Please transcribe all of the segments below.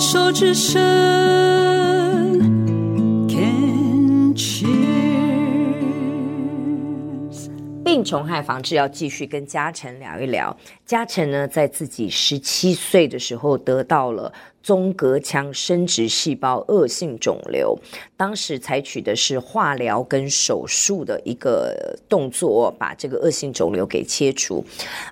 手之伸，Can cheers。病虫害防治要继续跟嘉诚聊一聊。嘉诚呢，在自己十七岁的时候得到了纵隔腔生殖细胞恶性肿瘤，当时采取的是化疗跟手术的一个动作，把这个恶性肿瘤给切除。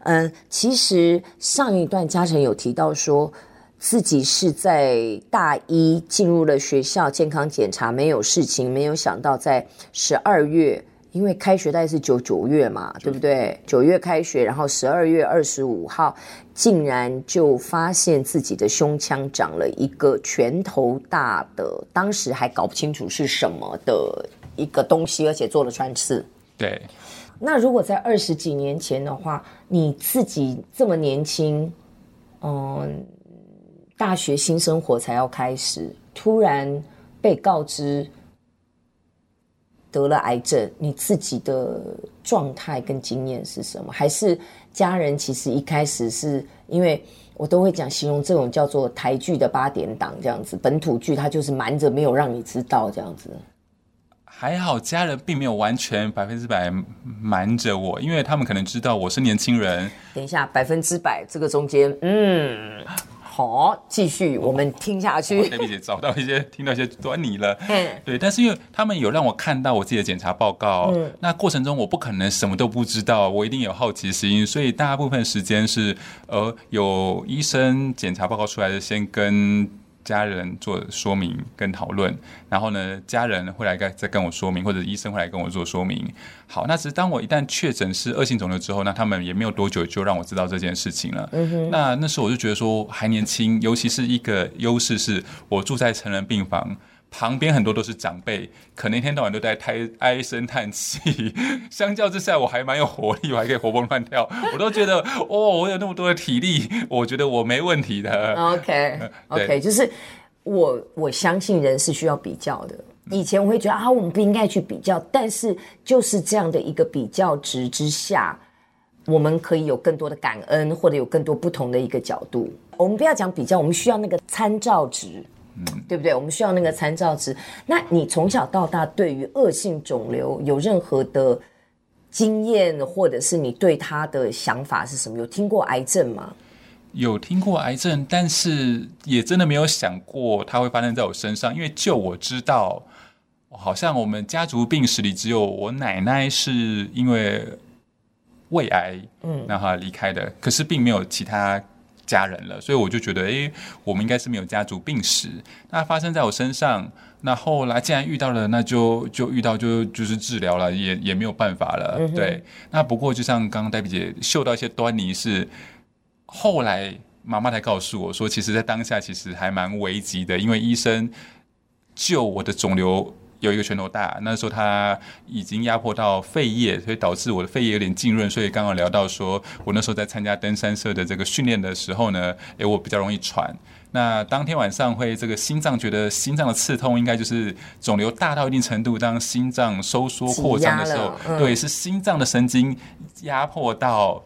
嗯，其实上一段嘉诚有提到说，自己是在大一进入了学校健康检查，没有事情，没有想到在十二月。因为开学大概是九九月嘛，对不对？九月开学，然后十二月二十五号，竟然就发现自己的胸腔长了一个拳头大的，当时还搞不清楚是什么的一个东西，而且做了穿刺。对。那如果在二十几年前的话，你自己这么年轻，嗯，大学新生活才要开始，突然被告知。得了癌症，你自己的状态跟经验是什么？还是家人其实一开始是因为我都会讲形容这种叫做台剧的八点档这样子，本土剧它就是瞒着没有让你知道这样子。还好家人并没有完全百分之百瞒着我，因为他们可能知道我是年轻人。等一下，百分之百这个中间，嗯。好，继续我们听下去。黛比姐找到一些，听到一些端倪了。嗯，对，但是因为他们有让我看到我自己的检查报告，嗯，那过程中我不可能什么都不知道，我一定有好奇心，所以大部分时间是呃有医生检查报告出来的，先跟。家人做说明跟讨论，然后呢，家人会来再跟我说明，或者医生会来跟我做说明。好，那只是当我一旦确诊是恶性肿瘤之后，那他们也没有多久就让我知道这件事情了。嗯。那那时候我就觉得说还年轻，尤其是一个优势是我住在成人病房。旁边很多都是长辈，可能一天到晚都在哀唉声叹气。相较之下，我还蛮有活力，我还可以活蹦乱跳。我都觉得，哦，我有那么多的体力，我觉得我没问题的。OK，OK，okay, okay, 就是我我相信人是需要比较的。以前我会觉得啊，我们不应该去比较，但是就是这样的一个比较值之下，我们可以有更多的感恩，或者有更多不同的一个角度。我们不要讲比较，我们需要那个参照值。嗯，对不对？我们需要那个参照值。那你从小到大对于恶性肿瘤有任何的经验，或者是你对他的想法是什么？有听过癌症吗？有听过癌症，但是也真的没有想过它会发生在我身上。因为就我知道，好像我们家族病史里只有我奶奶是因为胃癌，嗯，然后离开的，可是并没有其他。家人了，所以我就觉得，诶，我们应该是没有家族病史。那发生在我身上，那后来既然遇到了，那就就遇到就就是治疗了，也也没有办法了。嗯、对，那不过就像刚刚黛比姐嗅到一些端倪是，后来妈妈才告诉我说，其实，在当下其实还蛮危急的，因为医生救我的肿瘤。有一个拳头大，那时候它已经压迫到肺叶，所以导致我的肺叶有点浸润。所以刚刚聊到说，我那时候在参加登山社的这个训练的时候呢，诶，我比较容易喘。那当天晚上会这个心脏觉得心脏的刺痛，应该就是肿瘤大到一定程度，当心脏收缩扩张的时候，嗯、对，是心脏的神经压迫到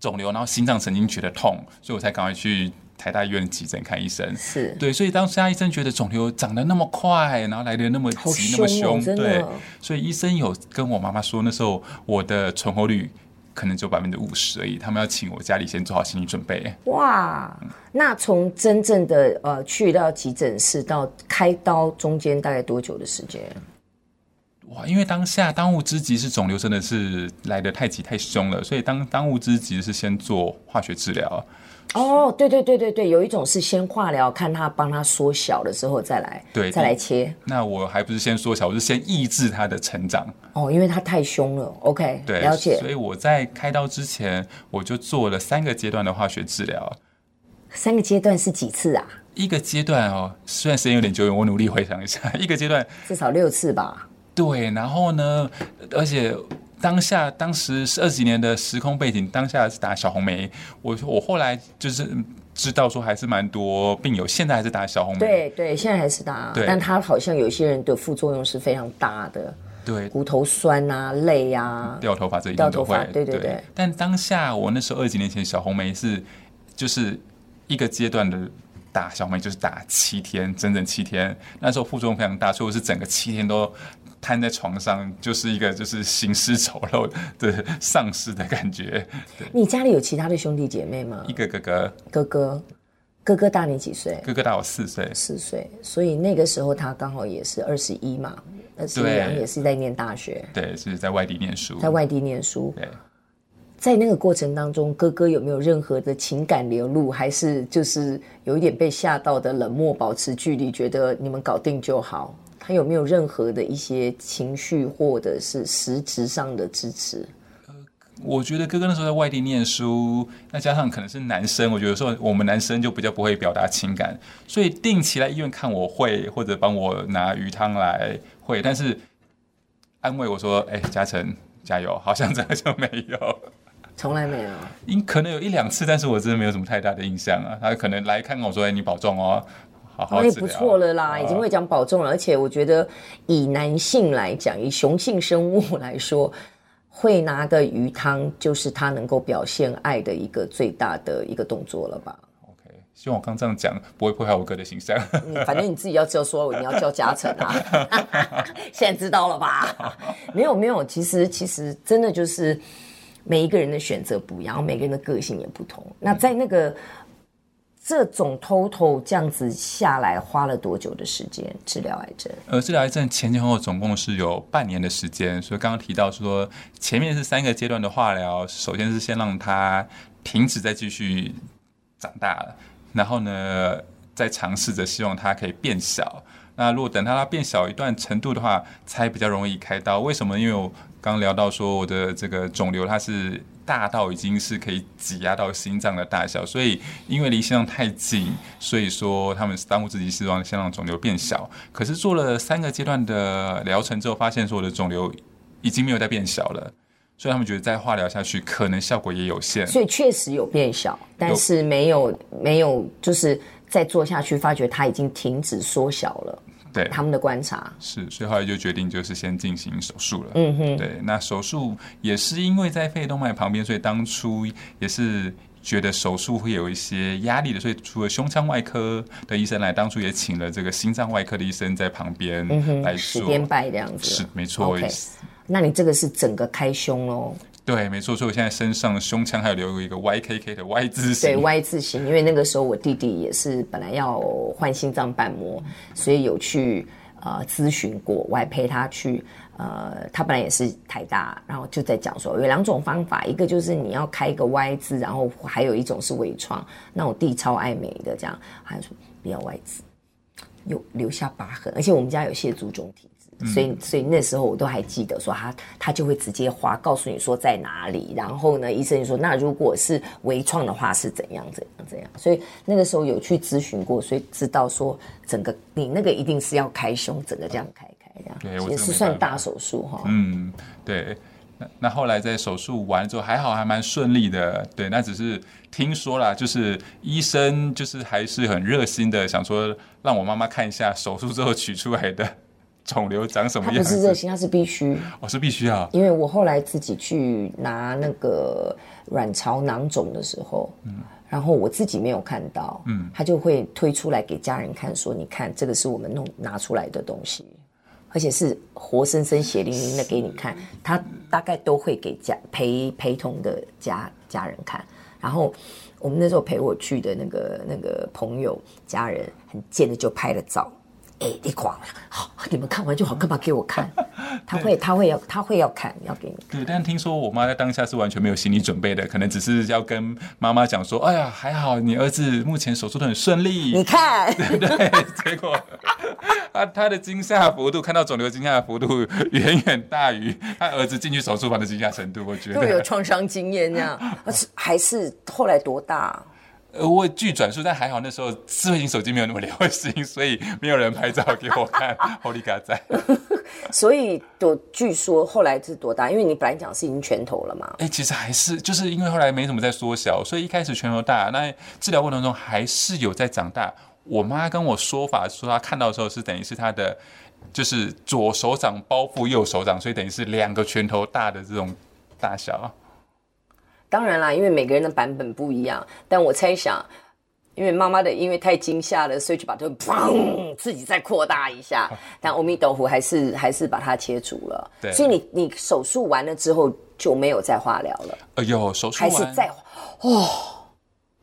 肿瘤，然后心脏神经觉得痛，所以我才赶快去。台大医院急诊看医生，是对，所以当时医生觉得肿瘤长得那么快，然后来的那么急、那么凶，对，所以医生有跟我妈妈说，那时候我的存活率可能只有百分之五十而已，他们要请我家里先做好心理准备。哇，那从真正的呃去到急诊室到开刀中间大概多久的时间？哇，因为当下当务之急是肿瘤真的是来得太急太凶了，所以当当务之急是先做化学治疗。哦，对对对对对，有一种是先化疗，看他帮他缩小了之后再来，对，再来切。那我还不是先缩小，我是先抑制它的成长。哦，因为它太凶了。OK，对，了解。所以我在开刀之前，我就做了三个阶段的化学治疗。三个阶段是几次啊？一个阶段哦，虽然时间有点久远，我努力回想一下，一个阶段至少六次吧。对，然后呢，而且。当下当时是二十几年的时空背景，当下是打小红梅。我我后来就是知道说，还是蛮多病友现在还是打小红梅。对对，现在还是打，对但他好像有些人的副作用是非常大的。对，骨头酸啊，累啊，掉头发这一定都会。对对对，对。但当下我那时候二十几年前小红梅是就是一个阶段的。打小梅就是打七天，整整七天。那时候副作用非常大，所以我是整个七天都瘫在床上，就是一个就是行尸走肉的丧尸的感觉。你家里有其他的兄弟姐妹吗？一个哥哥，哥哥，哥哥大你几岁？哥哥大我四岁，四岁。所以那个时候他刚好也是二十一嘛，二十一也是在念大学，对，是在外地念书，在外地念书，对。在那个过程当中，哥哥有没有任何的情感流露，还是就是有一点被吓到的冷漠，保持距离，觉得你们搞定就好？他有没有任何的一些情绪或者是实质上的支持？我觉得哥哥那时候在外地念书，那加上可能是男生，我觉得说我们男生就比较不会表达情感，所以定期来医院看我会，或者帮我拿鱼汤来会，但是安慰我说：“哎，嘉诚加油！”好像真的就没有。从来没有，因可能有一两次，但是我真的没有什么太大的印象啊。他可能来看看我说：“哎，你保重哦，好好治疗。”那也不错了啦，已经会讲保重了。而且我觉得，以男性来讲，以雄性生物来说，会拿个鱼汤就是他能够表现爱的一个最大的一个动作了吧希望我刚这样讲不会破坏我哥的形象。反正你自己要叫说，你要叫嘉诚啊，现在知道了吧？没有没有，其实其实真的就是。每一个人的选择不一样，每个人的个性也不同。那在那个这种 total 这样子下来，花了多久的时间治疗癌症？呃，治疗癌症前前后后总共是有半年的时间。所以刚刚提到说，前面是三个阶段的化疗，首先是先让它停止，再继续长大，然后呢，再尝试着希望它可以变小。那如果等它变小一段程度的话，才比较容易开刀。为什么？因为我。刚聊到说我的这个肿瘤它是大到已经是可以挤压到心脏的大小，所以因为离心脏太近，所以说他们当务之急是让先让肿瘤变小。可是做了三个阶段的疗程之后，发现说我的肿瘤已经没有再变小了，所以他们觉得再化疗下去可能效果也有限。所以确实有变小，但是没有没有就是再做下去，发觉它已经停止缩小了。对他们的观察是，所以后来就决定就是先进行手术了。嗯哼，对，那手术也是因为在肺动脉旁边，所以当初也是觉得手术会有一些压力的，所以除了胸腔外科的医生来，当初也请了这个心脏外科的医生在旁边来做，十边拜这样子，是没错。Okay. 那你这个是整个开胸喽？对，没错，所以我现在身上胸腔还有留一个 YKK 的 Y 字形。对，Y 字形，因为那个时候我弟弟也是本来要换心脏瓣膜，所以有去呃咨询过，我还陪他去。呃，他本来也是台大，然后就在讲说有两种方法，一个就是你要开一个 Y 字，然后还有一种是微创。那我弟超爱美的，这样还说不要 Y 字，有留下疤痕，而且我们家有蟹足肿体。所以，所以那时候我都还记得，说他他就会直接划，告诉你说在哪里。然后呢，医生就说，那如果是微创的话是怎样怎样怎样。所以那个时候有去咨询过，所以知道说整个你那个一定是要开胸，整个这样开开这样，也是算大手术哈。嗯，对。那那后来在手术完之后还好，还蛮顺利的。对，那只是听说啦，就是医生就是还是很热心的，想说让我妈妈看一下手术之后取出来的。肿瘤长什么样？它不是热心，它是必须。哦，是必须啊。因为我后来自己去拿那个卵巢囊肿的时候，嗯，然后我自己没有看到，嗯，他就会推出来给家人看，说：“你看，这个是我们弄拿出来的东西，而且是活生生、血淋淋的给你看。”他大概都会给家陪陪同的家家人看。然后我们那时候陪我去的那个那个朋友家人很贱的就拍了照。哎，你挂了，好，你们看完就好，干嘛给我看？他会，他会要，他会要看，要给你。对，但听说我妈在当下是完全没有心理准备的，可能只是要跟妈妈讲说：“哎呀，还好，你儿子目前手术都很顺利。”你看，对对，结果他他的惊吓幅度，看到肿瘤惊吓的幅度远远大于他儿子进去手术房的惊吓程度。我觉得有创伤经验这样，而 是还是后来多大？呃，我据转述，但还好那时候智慧型手机没有那么流行，所以没有人拍照给我看。Holy God 在，所以多据说后来是多大？因为你本来讲是已经拳头了嘛。哎、欸，其实还是就是因为后来没什么在缩小，所以一开始拳头大，那治疗过程中还是有在长大。我妈跟我说法说，她看到的时候是等于是她的就是左手掌包覆右手掌，所以等于是两个拳头大的这种大小。当然啦，因为每个人的版本不一样，但我猜想，因为妈妈的因为太惊吓了，所以就把它砰自己再扩大一下。但阿弥陀佛还是还是把它切除了。对，所以你你手术完了之后就没有再化疗了。哎呦，手术还是再哦。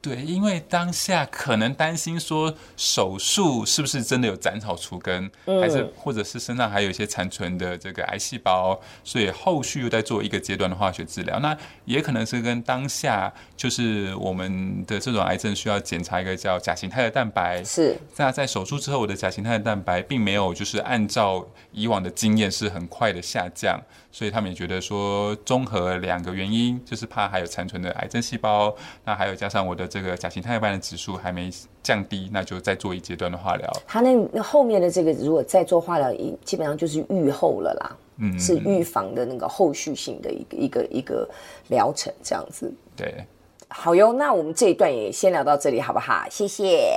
对，因为当下可能担心说手术是不是真的有斩草除根，嗯、还是或者是身上还有一些残存的这个癌细胞，所以后续又在做一个阶段的化学治疗。那也可能是跟当下就是我们的这种癌症需要检查一个叫甲型肽的蛋白。是。那在手术之后，我的甲型肽的蛋白并没有就是按照以往的经验是很快的下降，所以他们也觉得说综合两个原因，就是怕还有残存的癌症细胞，那还有加上我的。这个甲型胎儿斑的指数还没降低，那就再做一阶段的化疗。他那后面的这个，如果再做化疗，基本上就是预后了啦，嗯，是预防的那个后续性的一个一个一个疗程这样子。对，好哟，那我们这一段也先聊到这里，好不好？谢谢。